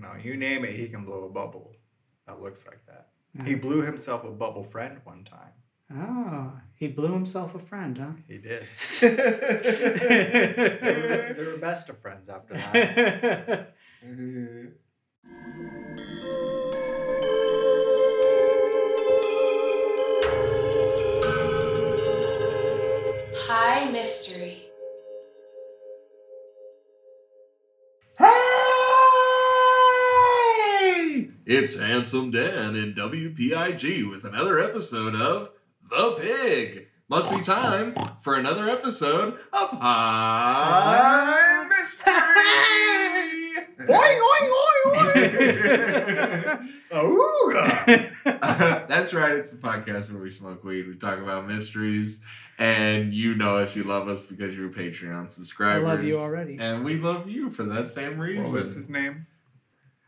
know, you name it, he can blow a bubble that looks like that. He blew himself a bubble friend one time. Oh, he blew himself a friend, huh? He did. they, were, they were best of friends after that. Hi, Mystery. It's Handsome Dan in WPIG with another episode of The Pig. Must be time for another episode of High Mystery. Oing, oing, oing, Auga. That's right. It's the podcast where we smoke weed. We talk about mysteries. And you know us, you love us because you're a Patreon I subscribers. love you already. And we love you for that same reason. What was his name?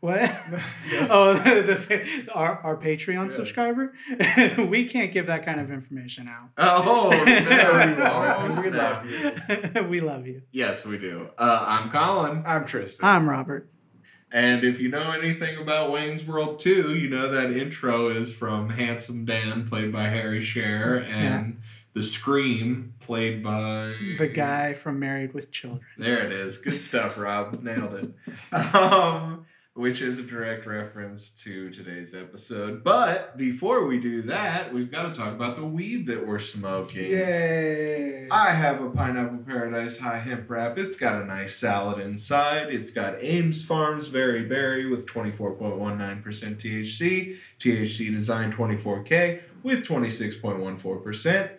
What? oh, the, the, our, our Patreon Yes. subscriber? we can't give that kind of information out. Oh, snap. Oh, we love you. we love you. Yes, we do. Uh, I'm Colin. I'm Tristan. I'm Robert. And if you know anything about Wayne's World 2, you know that intro is from Handsome Dan, played by Harry Shearer, and The Scream, played by. The guy from Married with Children. There it is. Good stuff, Rob. Nailed it. Um, which is a direct reference to today's episode. But before we do that, we've got to talk about the weed that we're smoking. Yay. I have a Pineapple Paradise High Hemp Wrap. It's got a nice salad inside. It's got Ames Farms Very Berry with 24.19% THC, THC Design 24K with 26.14%,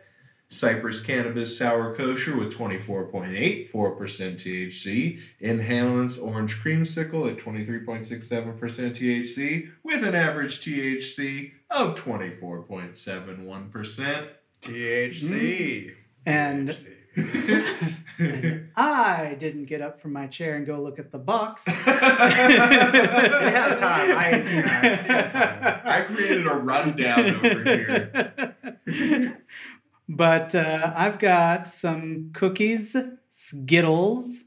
Cypress Cannabis Sour Kosher with 24.84% THC, Inhalants Orange Creamsicle at 23.67% THC with an average THC of 24.71%. THC. Mm-hmm. And THC. I didn't get up from my chair and go look at the box. He had time. I ate snacks. He had time. I created a rundown over here. but uh, I've got some cookies, Skittles,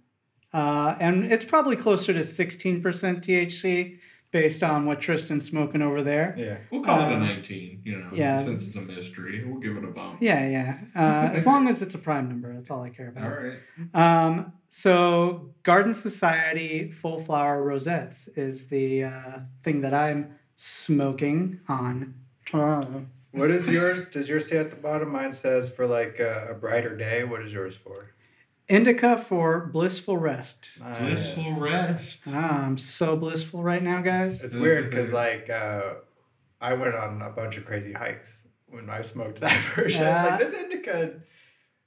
uh, and it's probably closer to 16% THC based on what Tristan's smoking over there. Yeah. We'll call it a Um, 19, you know, yeah. since it's a mystery. We'll give it a bump. Yeah, yeah. Uh, as long as it's a prime number, that's all I care about. right. Um, so, Garden Society Full Flower Rosettes is the uh, thing that I'm smoking on. What is yours? Does yours say at the bottom? Mine says for like a, a brighter day. What is yours for? Indica for blissful rest. Blissful rest. Ah, I'm so blissful right now, guys. It's weird because like uh, I went on a bunch of crazy hikes when I smoked that version. Yeah. It's like this indica,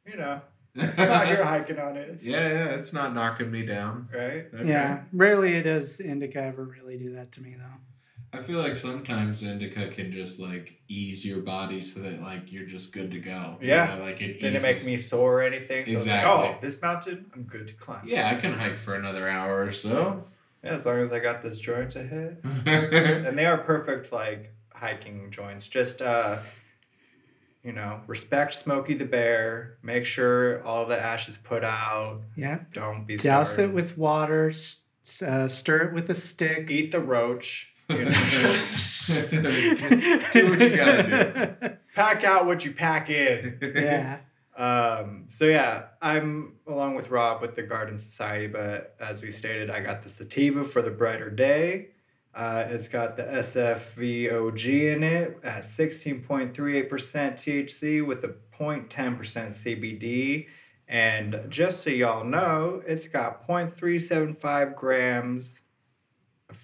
you know, I'm out here hiking on it. It's, yeah, yeah, it's not knocking me down. Right. Okay. Yeah, rarely does indica ever really do that to me, though. I feel like sometimes indica can just like ease your body so that like you're just good to go. You Yeah. know, like it Didn't make me sore or anything. So Exactly. I was like, oh, this mountain, I'm good to climb. Yeah, I can hike for another hour or so. Yeah, as long as I got this joint to hit. and they are perfect like hiking joints just uh you know respect smokey the bear make sure all the ash is put out Yeah. don't be Douse stubborn. it with water, uh, stir it with a stick. eat the roach you know. Do what you gotta do. pack out what you pack in yeah. um so yeah i'm along with rob with the garden society but as we stated i got the sativa for the brighter day uh, it's got the SFVOG in it at 16.38% THC with a 0.10% CBD. And just so y'all know, it's got 0.375 grams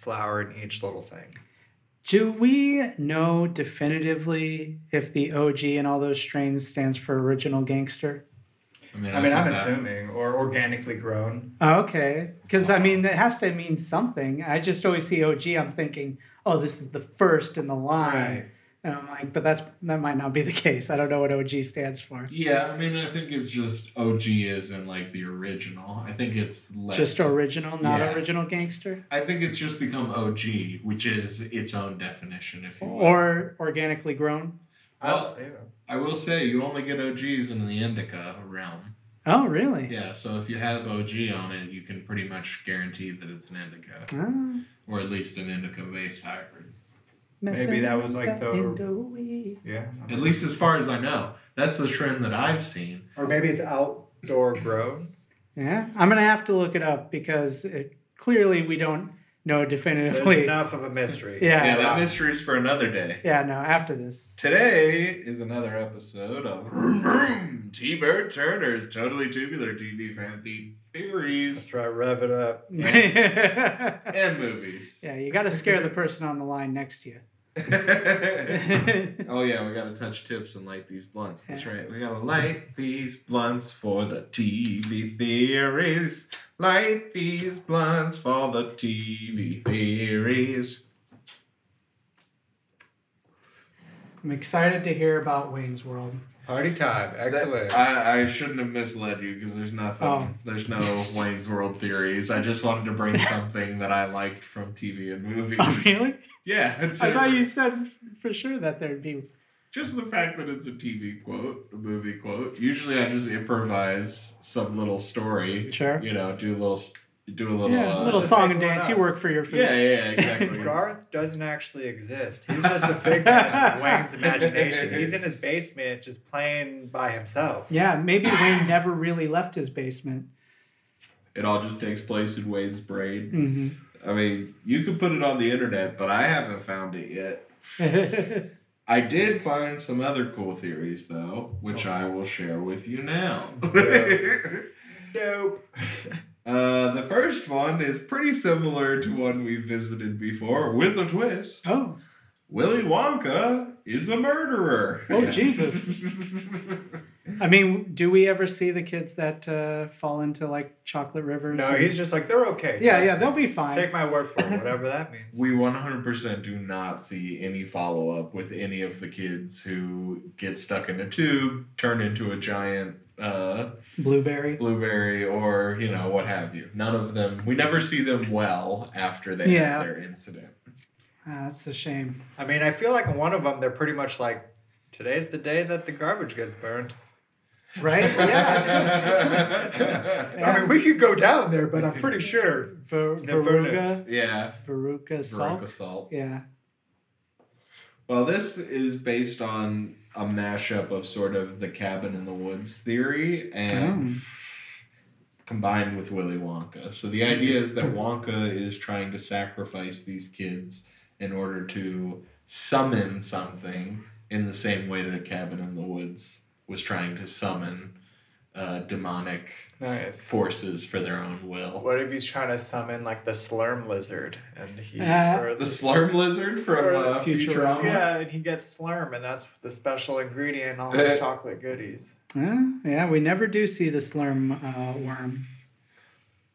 of flower in each little thing. Do we know definitively if the OG and all those strains stands for original gangster? I mean, I mean, I'm that- assuming, or organically grown. Oh, okay. Because, I mean, it has to mean something. I just always see OG, I'm thinking, oh, this is the first in the line. And I'm like, but that's that might not be the case. I don't know what OG stands for. Yeah, I mean, I think it's just OG is in like the original. I think it's. Just original, not Yeah. original gangster? I think it's just become OG, which is its own definition, if you will. Or organically grown? Well. I will say you only get OGs in the indica realm. Oh, really? Yeah, so if you have OG on it, you can pretty much guarantee that it's an indica, Ah, or at least an indica-based hybrid. Maybe that was like the- Indo-wee. Yeah. At least as far as I know, that's the trend that I've seen. Or maybe it's outdoor grown. Yeah, I'm gonna have to look it up because it, clearly we don't know There's definitively. enough of a mystery. Yeah. Yeah, that mystery's for another day. Yeah, no. After this, Today is another episode of Vroom Vroom, T-Bird Turner's Totally Tubular TV Fan Theories Let's try rev it up. yeah, and movies. Yeah, you got to scare the person on the line next to you. oh yeah, we gotta touch tips and light these blunts. That's right. We gotta light these blunts for the TV theories. Light these blunts for the TV theories. I'm excited to hear about Wayne's World. Party time. Excellent. I, I shouldn't have misled you because there's nothing. Oh. There's no Wayne's World theories. I just wanted to bring something that I liked from TV and movies. Oh, really? Yeah. I to- thought you said for sure that there'd be. Just the fact that it's a TV quote, a movie quote. Usually, I just improvise some little story. Sure. You know, do a little, do a little. Yeah, uh, little song and dance. You work for your food. Yeah, yeah, yeah, exactly. Garth doesn't actually exist. He's just a figment of Wayne's imagination. He's in his basement just playing by himself. Yeah, maybe Wayne never really left his basement. it all just takes place in Wayne's brain. hmm I mean, you could put it on the internet, but I haven't found it yet. I did find some other cool theories, though, which I will share with you now. Nope. Uh, the first one is pretty similar to one we visited before, with a twist. oh, Willy Wonka is a murderer. Oh, Jesus. I mean, do we ever see the kids that uh, fall into like chocolate rivers? No, and- he's just like, they're okay. yeah, Trust yeah, me. they'll be fine. Take my word for it, whatever that means. we 100% do not see any follow up with any of the kids who get stuck in a tube, turn into a giant uh, Blueberry. blueberry, or, you know, what have you. None of them, we never see them well after they Yeah. have their incident. Ah, that's a shame. I mean, I feel like in one of them, they're pretty much like, today's the day that the garbage gets burned. Right? Yeah. I mean, we could go down there, but I'm pretty sure. Ver- The furnace. Veruga. yeah. Veruca salt. Veruca salt. Yeah. Well, this is based on a mashup of sort of the cabin in the woods theory and Oh. combined with Willy Wonka. So the idea is that Wonka is trying to sacrifice these kids in order to summon something in the same way that Cabin in the Woods was trying to summon uh, demonic Nice. forces for their own will. What if he's trying to summon like the slurm lizard and he Uh, or The slurm lizard from Or uh, Futurama. Futurama. Yeah, and he gets slurm, and that's the special ingredient in all Uh, his chocolate goodies. Uh, yeah, we never do see the slurm uh, worm.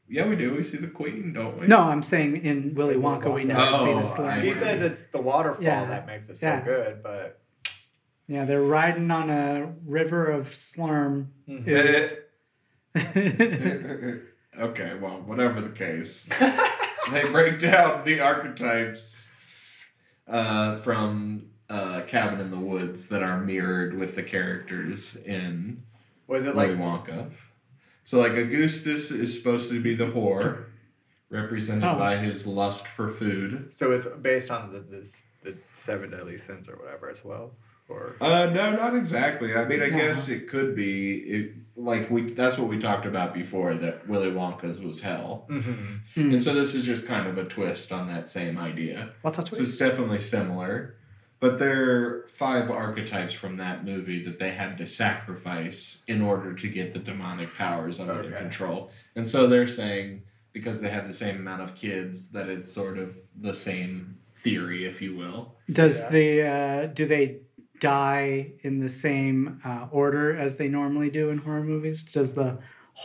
Yeah, we do. We see the queen, don't we? No, I'm saying in Willy In Willy Wonka, we Wonka. never see Oh, the slurm. He says it's the waterfall Yeah. that makes it Yeah. so good, but Yeah, they're riding on a river of slurm. Mhm. okay, well, whatever the case. they break down the archetypes uh, from uh, Cabin in the Woods that are mirrored with the characters in was it Willy like Wonka. So, like, Augustus is supposed to be the whore, represented Oh. by his lust for food. so? It's based on the the, the seven deadly sins or whatever as well, or Uh, no, not exactly. I mean, I No. guess it could be. It, like we, that's what we talked about before. That Willy Wonka's was hell, Mhm. Hmm. and so this is just kind of a twist on that same idea. What's a So it's definitely similar. But there are five archetypes from that movie that they had to sacrifice in order to get the demonic powers under their control. And so they're saying because they have the same amount of kids that it's sort of the same theory, if you will. Does Yeah. the uh, do they die in the same uh, order as they normally do in horror movies? Does the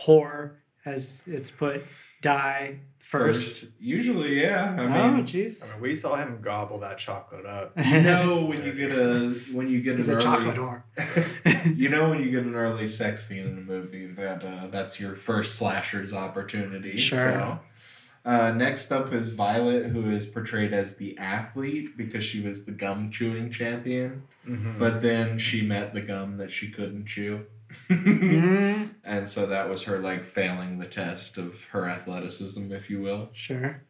whore, as it's put, die first? Usually, yeah. I oh, mean, jeez. I mean, we saw him gobble that chocolate up. you know when you get a when you get He's an a early, chocolate whore. you know when you get an early sex scene in a movie that uh, that's your first slasher's opportunity. Sure. So. Uh, next up is Violet, who is portrayed as the athlete because she was the gum chewing champion, Mhm. but then she met the gum that she couldn't chew. Mm, and so that was her like failing the test of her athleticism, if you will. sure.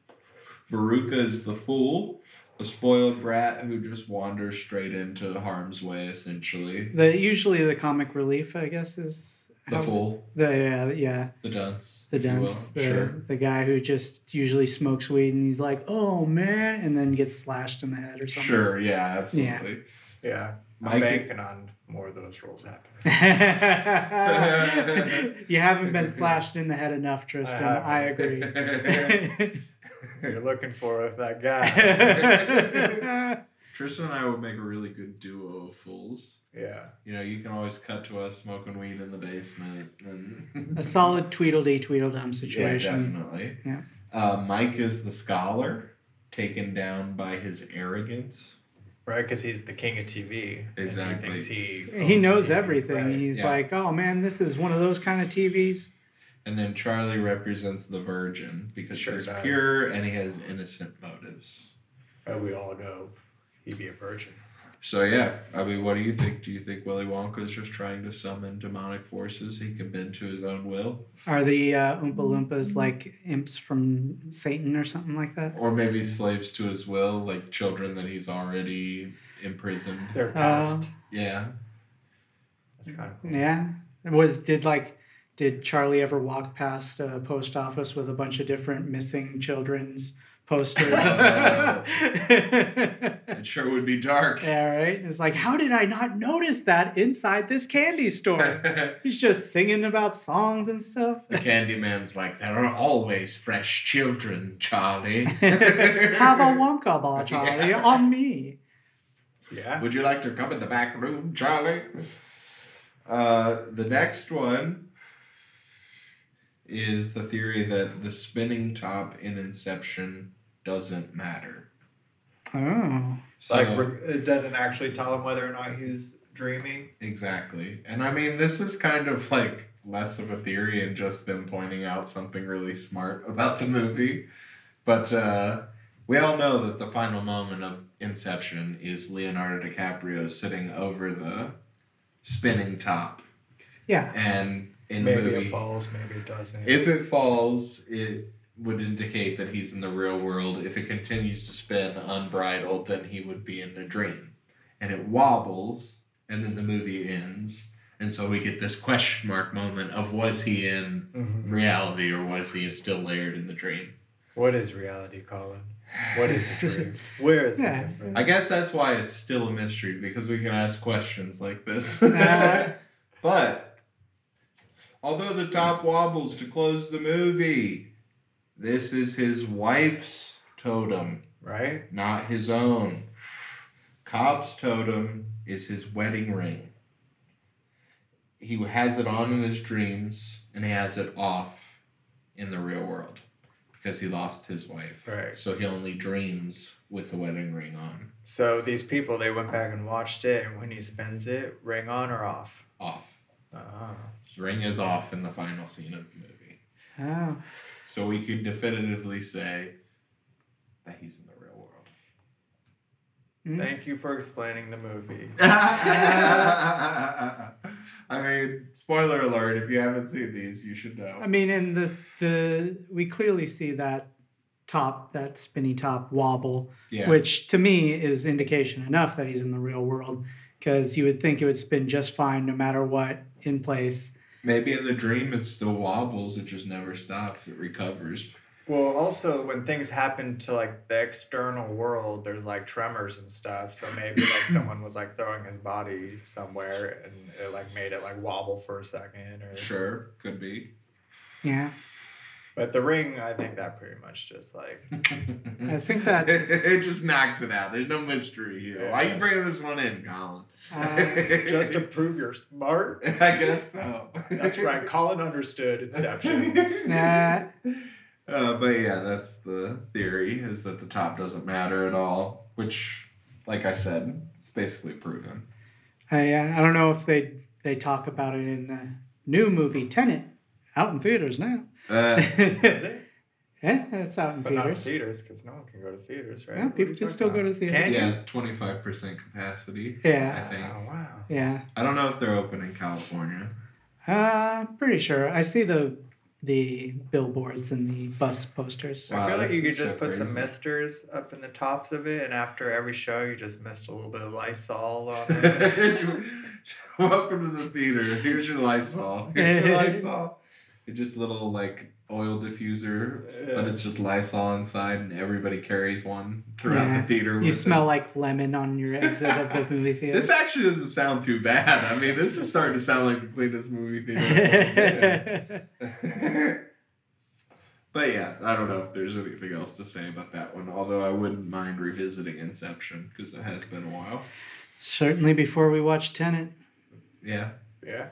Veruca is the fool, a spoiled brat who just wanders straight into harm's way, essentially. The usually the comic relief, I guess, is The fool, The yeah, yeah, the dunce, the if dunce, the Sure. the guy who just usually smokes weed and he's like, "Oh man," and then gets slashed in the head or something. Sure, yeah, absolutely. Yeah. I'm Mike- banking on more of those roles happening. you haven't been slashed in the head enough, Tristan. I, agree. You're looking for that guy. Tristan and I would make a really good duo of fools. Yeah. You know, you can always cut to us smoking weed in the basement. And A solid Tweedledee Tweedledum situation. yeah, definitely. Yeah. Uh, Mike is the scholar, taken down by his arrogance. Right, because he's the king of TV. and Exactly. he he, he knows TV, everything. right. He's Yeah. like, "Oh man, this is one of those kind of TVs." And then Charlie represents the virgin because Sure he's does. pure and he has innocent motives. But we all know he'd be a virgin. So yeah, I mean, what do you think? Do you think Willy Wonka is just trying to summon demonic forces he can bend to his own will, Are the uh, Oompa Loompas like imps from Satan or something like that? or maybe slaves to his will, like children that he's already imprisoned? They're Uh, past. Yeah, That's kind of cool. yeah. Was did like did Charlie ever walk past a post office with a bunch of different missing children's posters? Yeah, it sure would be dark. Yeah, right. It's like, how did I not notice that inside this candy store? He's just singing about songs and stuff. The candy man's like, there are always fresh children, Charlie. Have a Wonka ball, Charlie, Yeah. on me. Yeah. Would you like to come in the back room, Charlie? Uh, the next one is the theory that the spinning top in Inception doesn't matter. Oh. So, Like, it doesn't actually tell him whether or not he's dreaming. exactly. And I mean, this is kind of like less of a theory and just them pointing out something really smart about the movie. But uh, we all know that the final moment of Inception is Leonardo DiCaprio sitting over the spinning top. Yeah. And in maybe the movie, it falls, maybe it doesn't. if it falls, it would indicate that he's in the real world. If it continues to spin unbridled, then he would be in a dream. And it wobbles, and then the movie ends. And so we get this question mark moment of was he in Mhm. reality or was he still layered in the dream? What is reality, Colin? What is the dream? Where is Yeah. the difference? I guess that's why it's still a mystery because we can ask questions like this. Uh. but although the top wobbles to close the movie, this is his wife's totem, Right? not his own. Cobb's totem is his wedding ring. He has it on in his dreams and he has it off in the real world because he lost his wife. Right. So he only dreams with the wedding ring on. So these people, they went back and watched it, and when he spends it, ring on or off? Off. Ah. His ring is off in the final scene of the movie. Oh. So we could definitively say that he's in the real world. Mm. Thank you for explaining the movie. I mean, spoiler alert, if you haven't seen these, you should know. I mean, in the the we clearly see that top, that spinny top wobble, yeah. which to me is indication enough that he's in the real world, because you would think it would spin just fine no matter what in place. Maybe in the dream it still wobbles, it just never stops, it recovers. Well, also when things happen to like the external world, there's like tremors and stuff. So maybe like someone was like throwing his body somewhere and it like made it like wobble for a second or Sure, could be. Yeah, But the ring, I think that pretty much just like I think that it, it just knocks it out. There's no mystery here. Why are you bringing this one in, Colin? uh, just to prove you're smart. I guess so. That's right. Colin understood Inception. nah, Uh, but yeah, that's the theory is that the top doesn't matter at all, which, like I said, it's basically proven. I uh, I don't know if they they talk about it in the new movie Tenet, out in theaters now. Uh, Is it? Yeah, it's out in But not in theaters. theaters because no one can go to theaters, right? Yeah, people you can talking still go to theaters. Can you? yeah, twenty five percent capacity. Yeah, I Yeah, think. Oh wow. yeah. I don't know if they're open in California. Uh, pretty sure. I see the the billboards and the bus posters. Wow, I feel like you could so just put some misters up in the tops of it, and after every show, you just mist a little bit of Lysol on it. Welcome to the theater. Here's your Lysol. Here's your Lysol. It's just little like oil diffuser, but it's just Lysol inside, and everybody carries one throughout Yeah. the theater. You smell it. like lemon on your exit of the movie theater. This actually doesn't sound too bad. I mean, this is starting to sound like the cleanest movie theater. but yeah, I don't know if there's anything else to say about that one. Although I wouldn't mind revisiting Inception because it has been a while. Certainly before we watch Tenet. Yeah. yeah.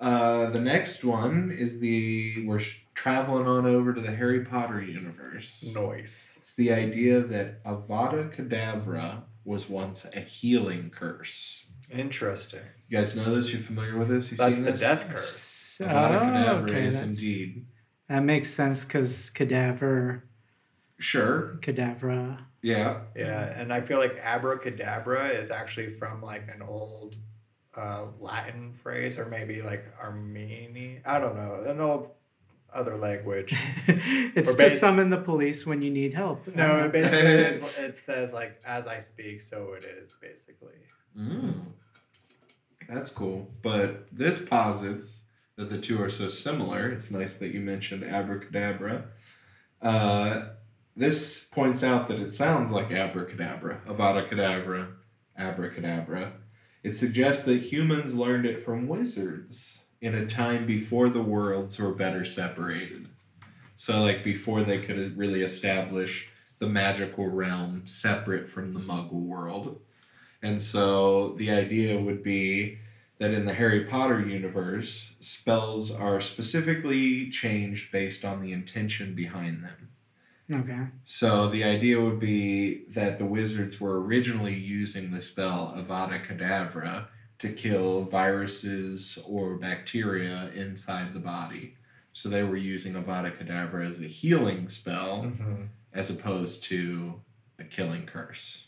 Uh, the next one is the we're traveling on over to the Harry Potter universe. Noise. It's the idea that Avada Kedavra was once a healing curse. Interesting. You guys know this? You're familiar with this? You've That's seen the this? death curse. Avada Oh, Kedavra okay, is that's- indeed. That makes sense because cadaver, Sure. cadavra. Yeah. Yeah, and I feel like abracadabra is actually from like an old uh, Latin phrase, or maybe like Armenian. I don't know, an old other language. it's Or to bas- summon the police when you need help. No, it basically is, it says like as I speak, so it is basically. Mm. That's cool. But this posits that the two are so similar. It's nice that you mentioned abracadabra. Uh, this points out that it sounds like abracadabra, avada kedavra, abracadabra. It suggests that humans learned it from wizards in a time before the worlds were better separated. So, like, before they could really establish the magical realm separate from the muggle world. And so the idea would be that in the Harry Potter universe, spells are specifically changed based on the intention behind them. Okay. So the idea would be that the wizards were originally using the spell Avada Kedavra to kill viruses or bacteria inside the body. So they were using Avada Kedavra as a healing spell Mm-hmm. as opposed to a killing curse.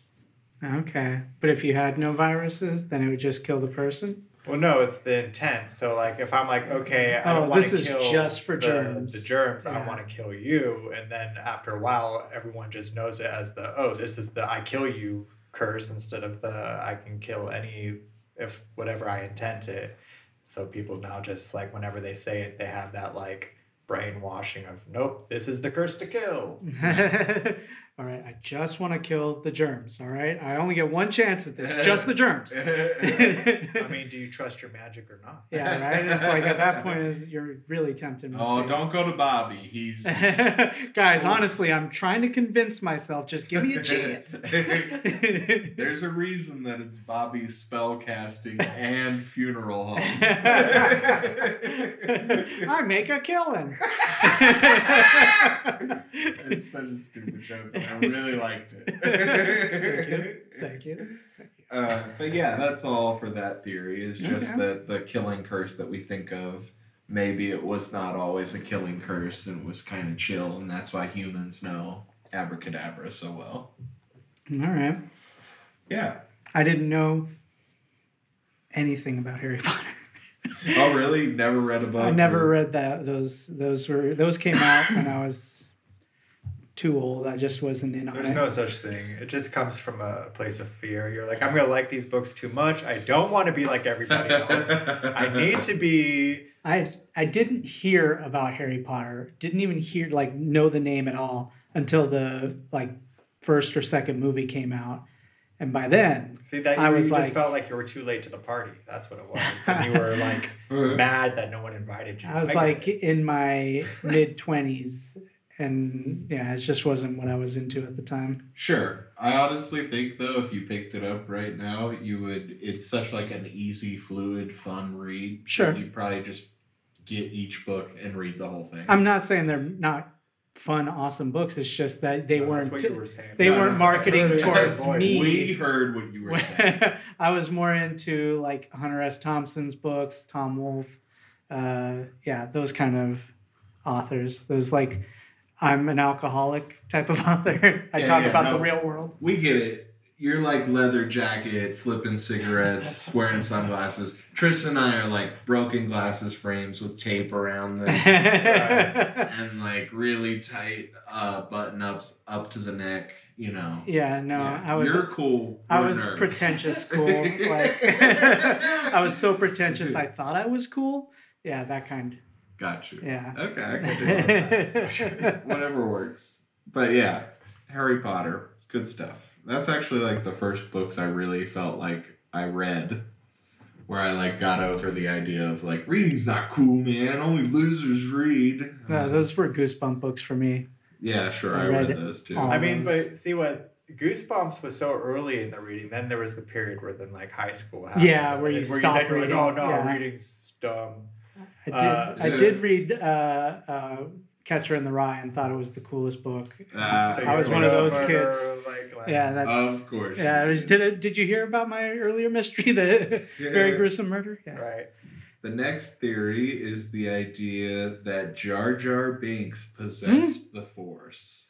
Okay. But if you had no viruses, then it would just kill the person? Well, no, it's the intent. So, like, if I'm like, okay, I Oh, this is just for the, germs. The germs, I want to kill you, and then after a while, everyone just knows it as the oh, this is the I kill you curse instead of the I can kill any if whatever I intend it. So people now just like whenever they say it, they have that like brainwashing of nope, this is the curse to kill. all right. I just want to kill the germs. All right. I only get one chance at this. Just the germs. I mean, do you trust your magic or not? Yeah, right. It's like at that point, is you're really tempting me. Oh, to- don't go to Bobby. He's Guys, honestly, I'm trying to convince myself. Just give me a chance. There's a reason that it's Bobby's spell casting and funeral home. I make a killing. It's such a stupid joke. but I really liked it. Thank it. you. Thank you. Uh, but yeah, that's all for that theory. Is just Okay. that the killing curse that we think of, maybe it was not always a killing curse and it was kind of chill, and that's why humans know abracadabra so well. All right. Yeah. I didn't know anything about Harry Potter. Oh, really? Never read a book? I never or- read that. Those those were those came out when I was too old. I just wasn't in on There's it. no such thing. It just comes from a place of fear. You're like, I'm gonna like these books too much. I don't want to be like everybody else. I need to be. I I didn't hear about Harry Potter. Didn't even hear like know the name at all until the like first or second movie came out, and by then See that you, I was you like- just felt like you were too late to the party. That's what it was. Then you were like mad that no one invited you. I was get like in my mid twenties, and yeah, it just wasn't what I was into at the time. Sure. I honestly think though, if you picked it up right now, you would. It's such like an easy, fluid, fun read. Sure. You'd probably just get each book and read the whole thing. I'm not saying they're not fun, awesome books. It's just that they No, weren't. what you were saying. they No, weren't no. marketing towards Boy, me. We heard what you were saying. I was more into like Hunter S. Thompson's books, Tom Wolfe, uh, yeah, those kind of authors. Those like I'm an alcoholic type of author. I Yeah, talk yeah, about no. the real world. we get it. you're like leather jacket, flipping cigarettes, wearing sunglasses. Tristan and I are like broken glasses frames with tape around them and like really tight uh, button ups up to the neck. You know. yeah, no, Yeah. I was You're cool. I was pretentious cool. Like I was so pretentious I thought I was cool. Yeah, that kind. Got you. Yeah. Okay, I can deal. Whatever works. But yeah, Harry Potter, good stuff. That's actually like the first books I really felt like I read, where I like got over the idea of like reading's not cool, man. Only losers read. Uh, those were goosebump books for me. yeah, sure, I, I read, read those too. I mean, but see what Goosebumps was so early in the reading. Then there was the period where then like high school. Had Yeah, where you where stop then you're reading, Like, oh no, yeah. reading's dumb. I did. Uh, I did read uh, uh, Catcher in the Rye and thought it was the coolest book. Uh, So I was one of those kids. Like, like, Yeah, that's. of course. yeah, did did. it, did you hear about my earlier mystery, the very gruesome murder? Yeah. right. The next theory is the idea that Jar Jar Binks possessed the Force.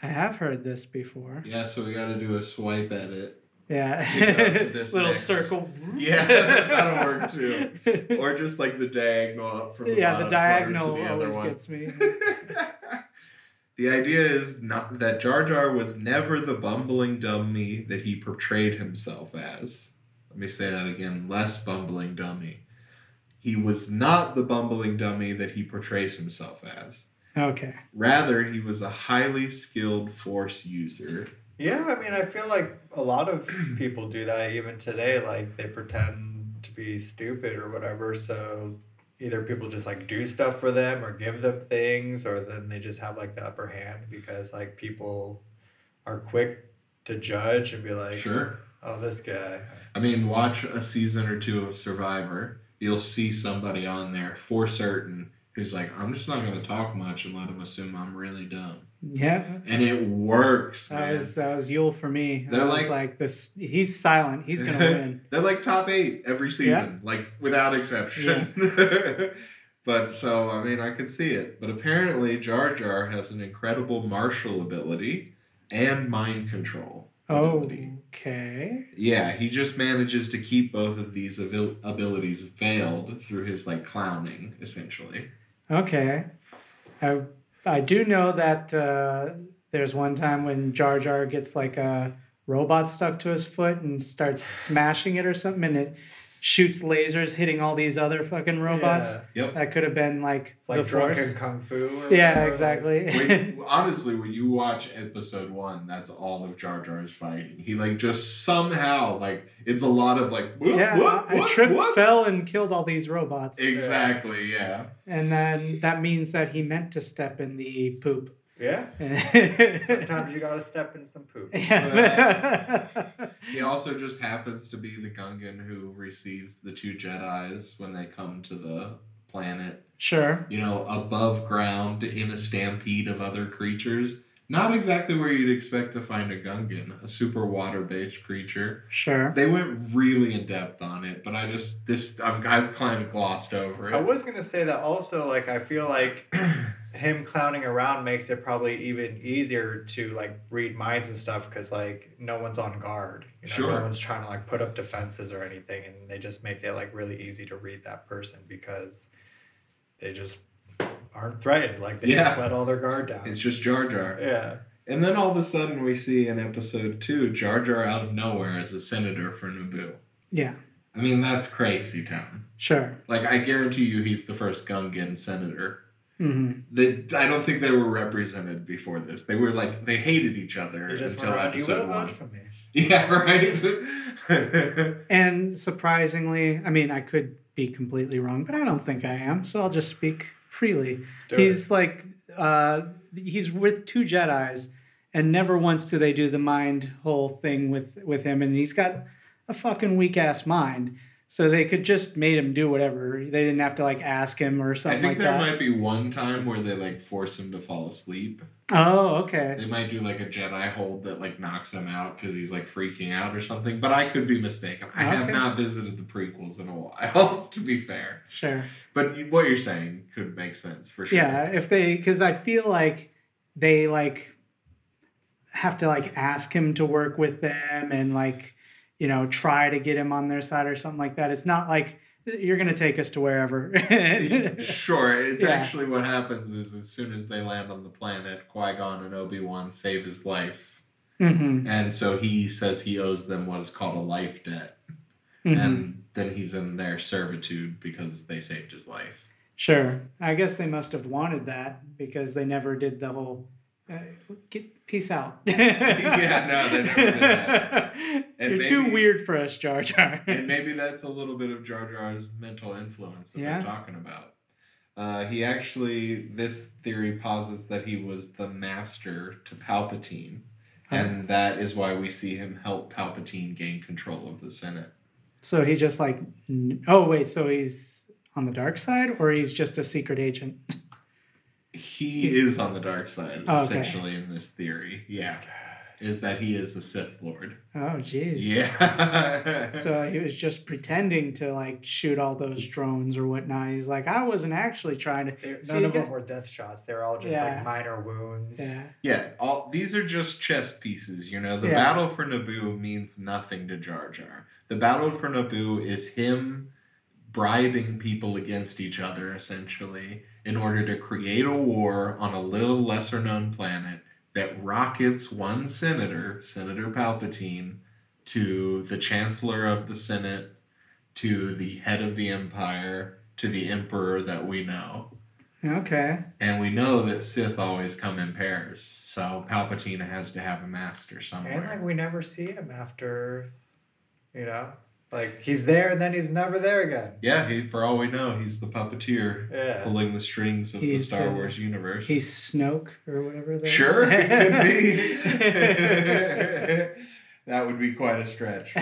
I have heard this before. Yeah, so we got to do a swipe edit. Yeah, to little next. circle. Yeah, that'll work too. Or just like the diagonal up from the yeah, the diagonal to the other always one. gets me. the idea is not that Jar Jar was never the bumbling dummy that he portrayed himself as. Let me say that again, less bumbling dummy. He was not the bumbling dummy that he portrays himself as. Okay. Rather, he was a highly skilled force user. Yeah, I mean, I feel like a lot of people do that even today. Like they pretend to be stupid or whatever. So either people just like do stuff for them or give them things, or then they just have like the upper hand because like people are quick to judge and be like, Sure. oh, this guy. I mean, watch a season or two of Survivor. You'll see somebody on there for certain who's like, I'm just not going to talk much and let them assume I'm really dumb. Yeah. And it works, That man. was that was Yul for me. They're I was like- like, this. He's silent. He's gonna win. They're like top eight every season, like without exception. but so, I mean, I could see it. But apparently, Jar Jar has an incredible martial ability and mind control. ability. Okay. Yeah, he just manages to keep both of these abil- abilities veiled through his like clowning, essentially. Okay. I I do know that uh, there's one time when Jar Jar gets like a robot stuck to his foot and starts smashing it or something, and it shoots lasers hitting all these other fucking robots. Yeah. Yep. That could have been like It's like the drunken force. kung fu. Or Yeah, whatever. exactly. When, honestly, when you watch episode one, that's all of Jar Jar's fighting. He like just somehow like it's a lot of like whoop, yeah, whoop, I whoop, tripped, whoop. fell, and killed all these robots. Exactly. Yeah. And then that means that he meant to step in the poop. Yeah. yeah. Sometimes you gotta step in some poop. Yeah. He also just happens to be the Gungan who receives the two Jedi's when they come to the planet. sure. You know, above ground in a stampede of other creatures. Not exactly where you'd expect to find a Gungan, a super water-based creature. Sure. They went really in depth on it, but I just this I'm, I've kind of glossed over I was gonna say that also. Like I feel like him clowning around makes it probably even easier to like read minds and stuff because like no one's on guard. You know, Sure. no one's trying to like put up defenses or anything, and they just make it like really easy to read that person because they just aren't threatened. Like they Yeah. just let all their guard down. It's just Jar Jar. yeah. And then all of a sudden we see in episode two Jar Jar out of nowhere as a senator for Naboo. Yeah. I mean that's crazy town. Sure. Like I guarantee you he's the first Gungan senator. Hmm They, I don't think they were represented before this. They were like they hated each other until went around, you episode one. me. Yeah, right. And surprisingly, I mean, I could be completely wrong, but I don't think I am. So I'll just speak freely. Do he's like, uh, he's with two Jedi's, and never once do they do the mind whole thing with with him. And he's got a fucking weak ass mind. So they could just made him do whatever. They didn't have to like ask him or something. Like that. I think like there that. might be one time where they like force him to fall asleep. Oh, okay. They might do like a Jedi hold that like knocks him out because he's like freaking out or something. But I could be mistaken. I have not visited the prequels in a while, to be fair. Sure. But what you're saying could make sense for sure. Yeah, if they, because I feel like they like, have to like ask him to work with them and like you know try to get him on their side or something like that. It's not like you're gonna take us to wherever. sure, it's Yeah. actually what happens is as soon as they land on the planet, Qui Gon and Obi Wan save his life, hmm and so he says he owes them what is called a life debt, hmm and then he's in their servitude because they saved his life. Sure. I guess they must have wanted that because they never did the whole uh, get peace out. Yeah, no, they never did that. And You're too weird for us, Jar Jar. and maybe that's a little bit of Jar Jar's mental influence that Yeah. they're talking about. Uh, he actually, this theory posits that he was the master to Palpatine, Oh. and that is why we see him help Palpatine gain control of the Senate. so he just like, oh wait, so he's on the dark side, or he's just a secret agent? He is on the dark side, Oh, okay. essentially, in this theory. Yeah. Is that he is the Sith Lord. Oh jeez. Yeah. So he was just pretending to like shoot all those drones or whatnot. He's like, I wasn't actually trying to. They- So none you of them were death shots. They're all just Yeah. like minor wounds. Yeah. Yeah, all these are just chess pieces. You know, the Yeah. battle for Naboo means nothing to Jar Jar. The battle for Naboo is him bribing people against each other, essentially, in order to create a war on a little lesser known planet that rockets one senator, Senator Palpatine, to the Chancellor of the Senate, to the head of the Empire, to the Emperor that we know. Okay. And we know that Sith always come in pairs, so Palpatine has to have a master somewhere. And like we never see him after, you know, like he's there and then he's never there again. yeah, he, for all we know, he's the puppeteer Yeah. pulling the strings of He's, the Star uh, Wars universe. He's Snoke or whatever. they- sure, it could be. that would be quite a stretch.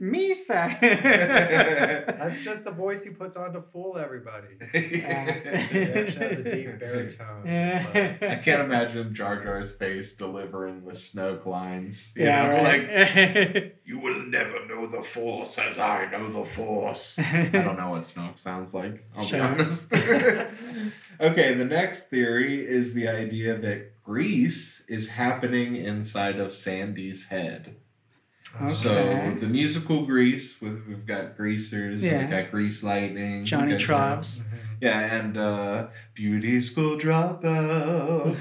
Misa. That's just the voice he puts on to fool everybody. He Uh, actually has a deep baritone. It's I can't imagine Jar Jar's face delivering the Snoke lines. You yeah, know, like. You will never know the Force as I know the Force. I don't know what Snoke sounds like, I'll Sure. be honest. okay, the next theory is the idea that Grease is happening inside of Sandy's head. So the musical Grease, we've, we've got Greasers, Yeah. we've got Grease Lightning, we've Johnny got- Trovs. Yeah, and uh, Beauty School Dropout.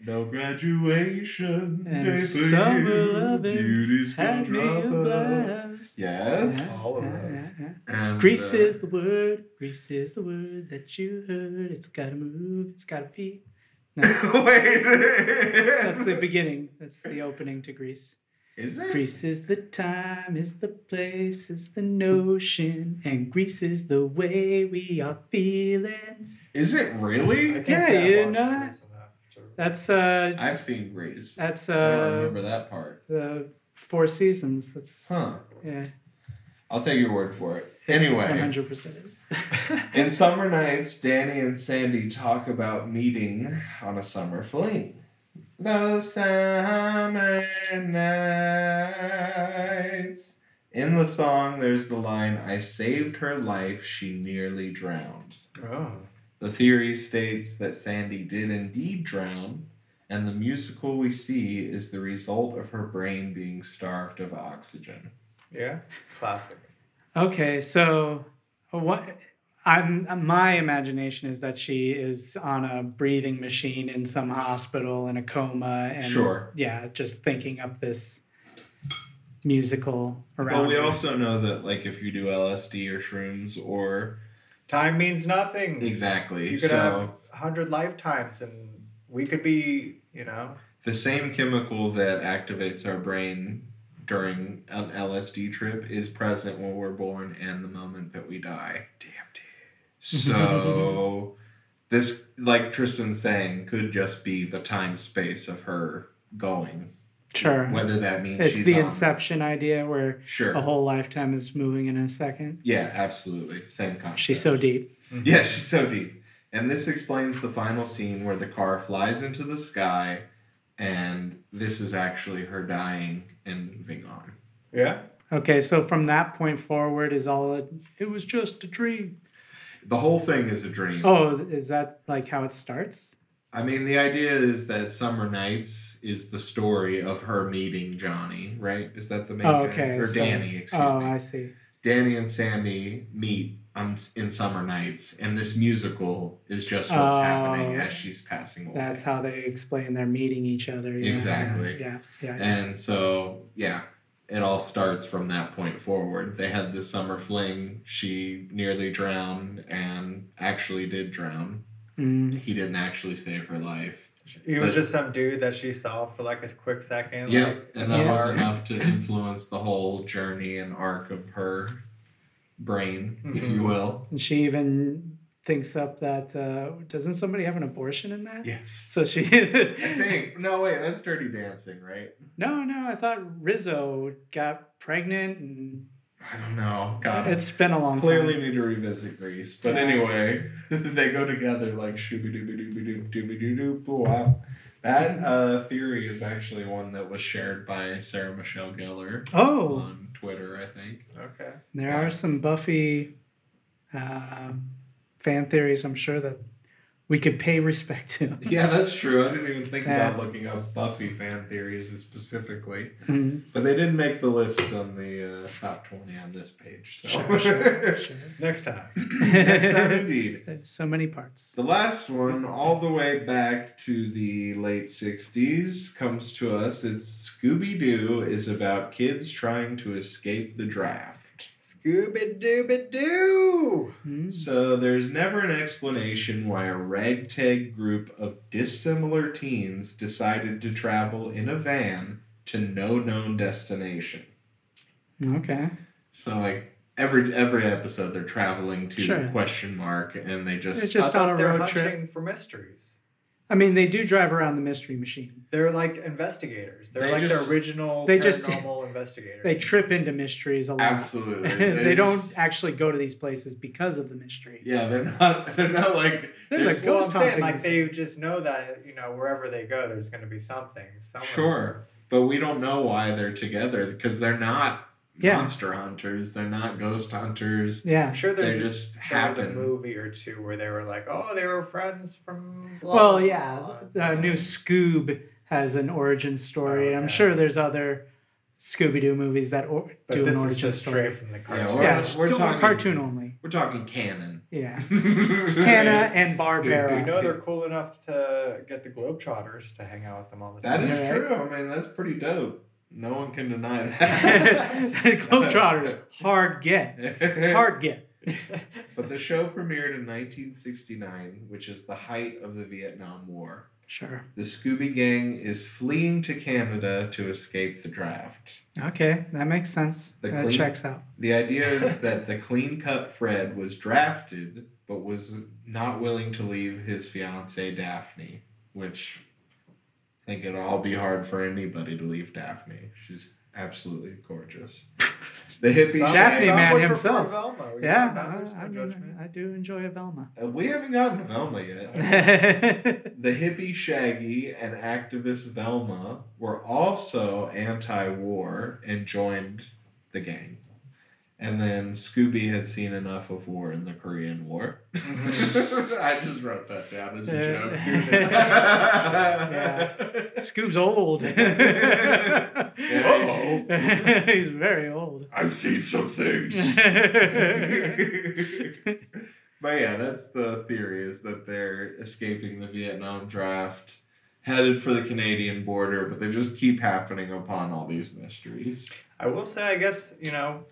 No graduation. And day for summer you. loving Beauty School Had me a Dropout. blast. Yes. All of Yeah, those. yeah, yeah. And, Grease uh, is the word. Grease is the word that you heard. It's gotta move. It's gotta be. No, Wait. that's the beginning. That's the opening to Grease. Is it? Grease is the time, is the place, is the notion, and Grease is the way we are feeling. Is it I really? can't Yeah, you know That's uh, I've seen Grease. that's uh. I don't remember that part. the Four Seasons. That's Huh. yeah. I'll take your word for it. Anyway, hundred percent is. in Summer Nights, Danny and Sandy talk about meeting on a summer fling. Those summer nights. In the song, there's the line, I saved her life, she nearly drowned. Oh. The theory states that Sandy did indeed drown, and the musical we see is the result of her brain being starved of oxygen. Yeah. Classic. Okay, so what? I'm my imagination is that she is on a breathing machine in some hospital in a coma, and Sure. yeah, just thinking up this musical around. But we her. also know that, like, if you do LSD or shrooms or Time means nothing. exactly, You could so have a hundred lifetimes, and we could be, you know, the same chemical that activates our brain during an LSD trip is present when we're born and the moment that we die. DMT. So this, like Tristan's saying, could just be the time space of her going. sure. Whether that means It's she's the on- Inception idea where Sure. a whole lifetime is moving in a second. Yeah, absolutely. Same concept. She's so deep. Yeah, she's so deep. And this explains the final scene where the car flies into the sky, and this is actually her dying and moving on. yeah. Okay, so from that point forward is all it, it was just a dream. The whole thing is a dream. Oh, is that like how it starts? I mean, the idea is that Summer Nights is the story of her meeting Johnny, right? Is that the main Oh, guy? okay, Or so- Danny, excuse Oh, me. I see. Danny and Sandy meet on, in Summer Nights, and this musical is just what's happening Oh. as she's passing away. That's how they explain they're meeting each other. Yeah, Exactly. Yeah, yeah. yeah. And so, yeah, it all starts from that point forward. They had the summer fling. She nearly drowned and actually did drown. Mm. He didn't actually save her life. He was But- just some dude that she saw for like a quick second. Yep, like, and that Yeah. was enough to influence the whole journey and arc of her brain, if you Mhm. will. And she even thinks up that uh, doesn't somebody have an abortion in that? Yes. So she. I think. No, wait, that's Dirty Dancing, right? No, no, I thought Rizzo got pregnant, and I don't know. God, it's been a long time. clearly time. need to revisit Grease. But Yeah. anyway, they go together like shooby dooby dooby doop dooby doo doop wow. That uh, theory is actually one that was shared by Sarah Michelle Gellar Oh, on Twitter, I think. okay. there are some Buffy uh, fan theories. I'm sure that we could pay respect to. Yeah, that's true. I didn't even think Yeah. about looking up Buffy fan theories specifically, Mhm. but they didn't make the list on the uh, top twenty on this page. So. Sure, sure, sure. Next time. Next time, indeed. There's so many parts. The last one, all the way back to the late 60s, comes to us. It's Scooby Doo is about kids trying to escape the draft. Dooby Doo. Mm. So there's never an explanation why a ragtag group of dissimilar teens decided to travel in a van to no known destination. Okay. So like every every episode they're traveling to Sure. question mark and they just, It's just on a road trip. for mysteries. I mean, they do drive around the mystery machine. They're like investigators. They're They like just- the original they just- paranormal investigators. They trip into mysteries a lot. absolutely they don't actually go to these places because of the mystery. Yeah, they're not. They're not like. There's a ghost well, saying like they just know that you know wherever they go, there's going to be something. Someone's- Sure, but we don't know why they're together because they're not Yeah. monster hunters. They're not ghost hunters. Yeah, I'm Yeah. sure They there's just there was a movie or two where they were like, oh, they were friends from. Blah, Well, blah, yeah. blah." The new Scoob has an origin story. Oh, I'm sure there's other Scooby Doo movies that or- But do this an is origin just story. straight from the Yeah, cartoon. we're- yeah, we're still talking- cartoon only. We're talking canon. Yeah. Hanna Hanna and We Barbera. know they're cool enough to get the Globetrotters to hang out with them all the time. That is Yeah, right. true. I mean, that's pretty dope. No one can deny that. Globetrotters, hard get. Hard get. But the show premiered in 1969, which is the height of the Vietnam War. Sure. The Scooby Gang is fleeing to Canada to escape the draft. Okay, that makes sense. The that clean- checks out. The idea is that the clean cut Fred was drafted, but was not willing to leave his fiancee Daphne, which think it'll all be hard for anybody to leave Daphne. She's absolutely gorgeous. The hippie Some- Daphne some man himself. Velma. You Yeah, know, that- I, no I, mean. I do enjoy a Velma. Uh, we haven't gotten to Velma yet. The hippie Shaggy and activist Velma were also anti war and joined the gang. And then Scooby had seen enough of war in the Korean War. Mm-hmm. I just wrote that down as a joke. Yeah. Scoob's old. Uh-oh. He's very old. I've seen some things. but yeah, that's the theory is that they're escaping the Vietnam draft, headed for the Canadian border, but they just keep happening upon all these mysteries. I will say, I guess, you know,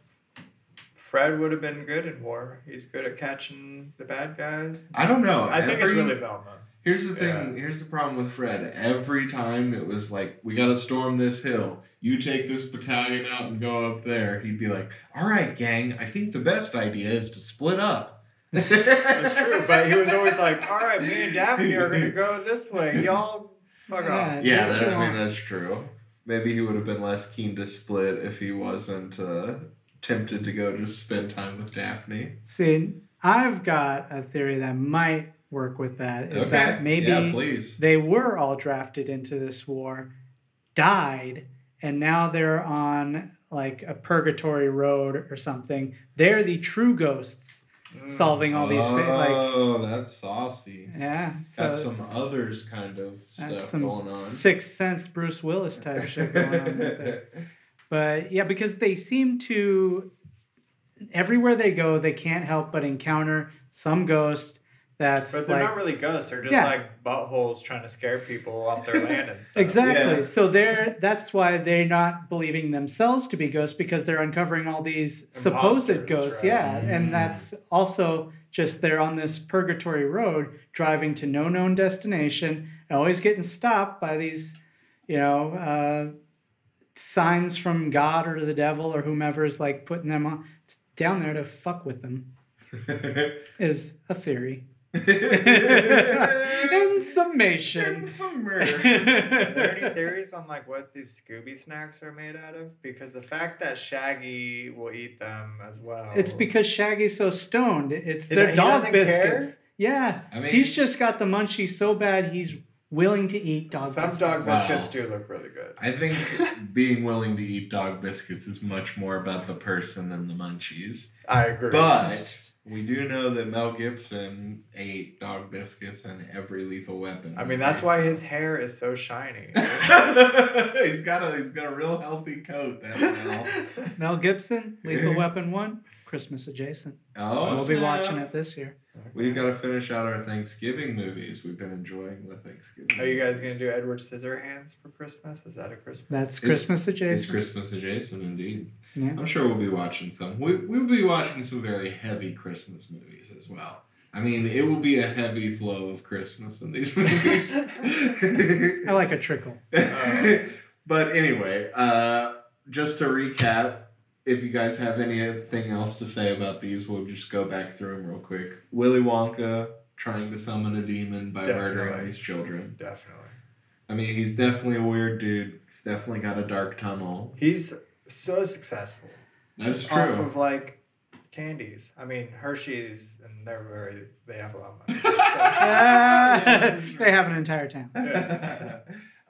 Fred would have been good in war. He's good at catching the bad guys. I don't know. I think it's Every- really Velma. Here's the thing. Yeah. Here's the problem with Fred. Every time it was like, we got to storm this hill. You take this battalion out and go up there. He'd be like, all right, gang, I think the best idea is to split up. That's true, but he was always like, all right, me and Daphne are going to go this way. Y'all fuck Yeah. off. Yeah, that, I mean, that's true. Maybe he would have been less keen to split if he wasn't uh, tempted to go just spend time with Daphne. See, I've got a theory that might work with that. Is okay. that maybe Yeah, they were all drafted into this war, died, and now they're on like a purgatory road or something. They're the true ghosts. Mm. solving all these fa- like oh, that's saucy. yeah. Got So some others kind of that's stuff going on. sixth sense Bruce Willis type shit going on. right there. But yeah, because they seem to everywhere they go, they can't help but encounter some ghost that's But they're like not really ghosts. They're just Yeah. like buttholes trying to scare people off their land and stuff. Exactly. Yeah. So they're that's why they're not believing themselves to be ghosts because they're uncovering all these supposed ghosts. right. Yeah. Mm. And that's also just they're on this purgatory road driving to no known destination and always getting stopped by these, you know, uh, signs from God or the devil or whomever is like putting them on down there to fuck with them is a theory. In summation. Are there any theories on like what these Scooby snacks are made out of? Because the fact that Shaggy will eat them as well. It's because Shaggy's so stoned. It's Is their that- dog biscuits. care? Yeah. I mean- he's just got the munchies so bad he's willing to eat dog some biscuits. dog Wow. biscuits do look really good. I think being willing to eat dog biscuits is much more about the person than the munchies. I agree. But we do know that Mel Gibson ate dog biscuits and every lethal weapon. I mean, that's why his hair is so shiny. he's got a he's got a real healthy coat. That Mel. Mel Gibson, Lethal Weapon 1, Christmas adjacent. Oh, we'll be watching it this year. We've got to finish out our Thanksgiving movies. We've been enjoying the Thanksgiving. Are you guys gonna movies. do Edward Scissorhands for Christmas? Is that a Christmas? That's It's- Christmas adjacent. It's adjacent. Christmas adjacent, indeed. Yeah. I'm sure we'll be watching some. We, we'll be watching some very heavy Christmas movies as well. I mean, it will be a heavy flow of Christmas in these movies. I like a trickle. but anyway, uh, just to recap, if you guys have anything else to say about these, we'll just go back through them real quick. Willy Wonka trying to summon a demon by murdering Definitely. these children. Definitely. I mean, he's definitely a weird dude. He's definitely got a dark tunnel. He's so successful. That is Off true. of like candies. I mean Hershey's, and they're very. They have a lot of money. Ah, they have an entire town.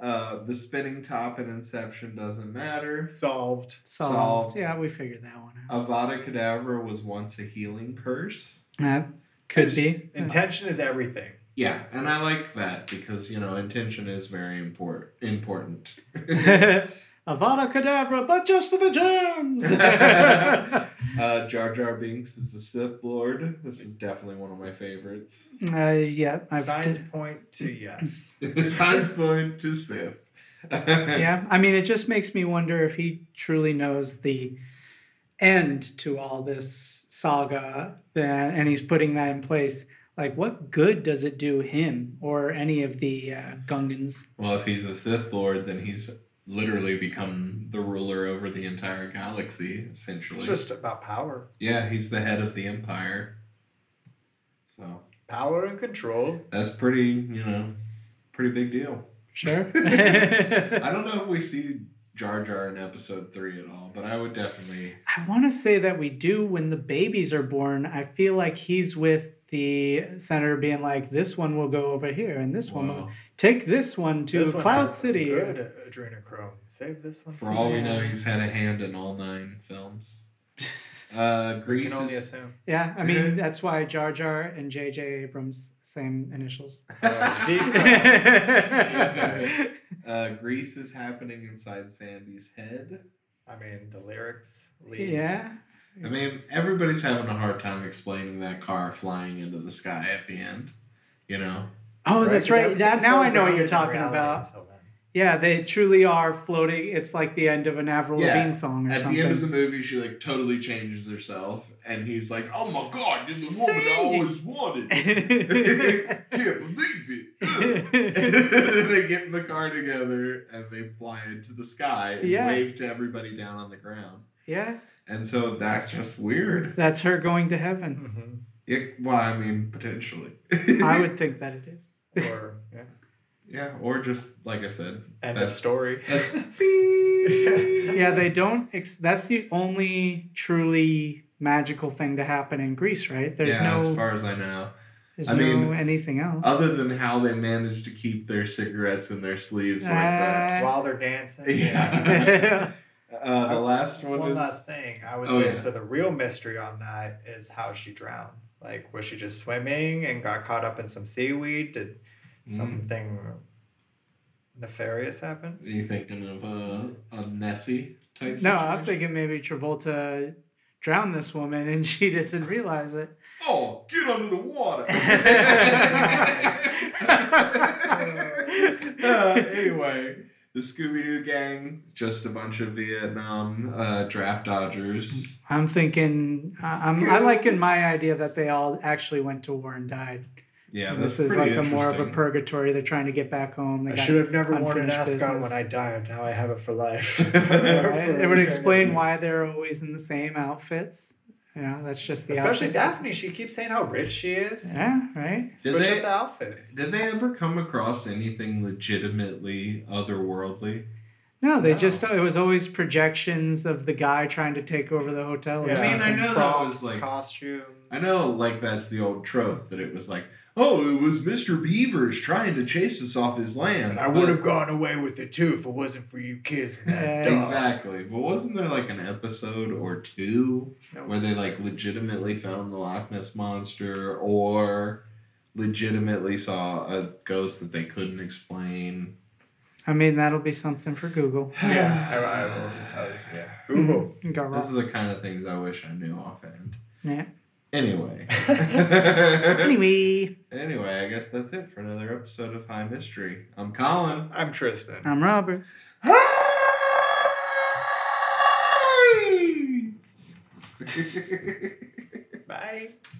Uh, the spinning top in Inception doesn't matter. Solved. Solved. Solved. Yeah, we figured that one out. Avada Kedavra was once a healing curse. That could be. Intention is everything. Yeah, and I like that because you know intention is very important. Important. Avada Kedavra, but just for the gems. uh, Jar Jar Binks is the Sith Lord. This is definitely one of my favorites. uh, yeah, I've Signs d- point to yes. Signs point to Sith. yeah. I mean, it just makes me wonder if he truly knows the end to all this saga, then, and he's putting that in place. Like, what good does it do him or any of the uh, Gungans? Well, if he's a Sith Lord, then he's literally become the ruler over the entire galaxy, essentially. It's just about power. yeah, he's the head of the Empire. So Power and control. that's pretty, you know, pretty big deal. Sure. I don't know if we see Jar Jar in episode three at all, but I would definitely. I want to say that we do when the babies are born. I feel like he's with the senator being like, this one will go over here, and this one will take this one to This Cloud has City. Good adrenochrome. Save this one for all we know, he's had a hand in all nine films. Uh, We Grease can only is. Yeah, I mean that's why Jar Jar and J.J. Abrams same initials. Uh, uh, Grease is happening inside Sandy's head. I mean, the lyrics. Lead. yeah. I mean, everybody's having a hard time explaining that car flying into the sky at the end. You know, Oh, that's right. That everything's now I know what you're talking about. Yeah, they truly are floating. It's like the end of an Avril Yeah, Lavigne song or at something. At the end of the movie, she like totally changes herself, and he's like, "Oh my god, this is the woman I always wanted." Can't believe it. they get in the car together and they fly into the sky and Yeah. wave to everybody down on the ground. Yeah, And so that's just weird. that's her going to heaven. Mhm. Yeah, well, I mean, potentially. I would think that it is. Or yeah. Yeah, or just like I said, End that's of story. That's Yeah, they don't. Ex- that's the only truly magical thing to happen in Grease, right? There's yeah, no, as far as I know. there's I no mean, anything else. Other than how they managed to keep their cigarettes in their sleeves like that. Uh, While they're dancing. Yeah. Uh, the last one One is last thing I would Oh, say. yeah. So the real mystery on that is how she drowned. Like, was she just swimming and got caught up in some seaweed? Did Mm. something nefarious happen? Are you thinking of a, a Nessie type No, situation? I'm thinking maybe Travolta drowned this woman and she doesn't realize it. Oh, get under the water. Uh, anyway, the Scooby Doo gang, just a bunch of Vietnam uh, draft dodgers. I'm thinking, I- I'm, I like in my idea that they all actually went to war and died. Yeah, And that's this is like a more of a purgatory. They're trying to get back home. They I should have never worn an unfinished ascot business. when I died. Now I have it for life. Right? It would explain why they're always in the same outfits. You know, that's just the Especially outfits. Daphne. She keeps saying how rich she is. Yeah, right. Did Switch they, the outfits. did they ever come across anything legitimately otherworldly? No, they No. just it was always projections of the guy trying to take over the hotel. Or I mean, I something. know that was, like- costumes. I know, like, that's the old trope that it was like, oh, it was Mr. Beavers trying to chase us off his land. I would have gone away with it too if it wasn't for you kids. and that dog. Exactly. But wasn't there like an episode or two No. where they like legitimately found the Loch Ness monster or legitimately saw a ghost that they couldn't explain? I mean, that'll be something for Google. Yeah, I, I will just, I was, yeah. Google. You got Those wrong. are the kind of things I wish I knew offhand. Yeah. Anyway. Anyway, anyway, I guess that's it for another episode of High Mystery. I'm Colin. I'm Tristan. I'm Robert. Hi!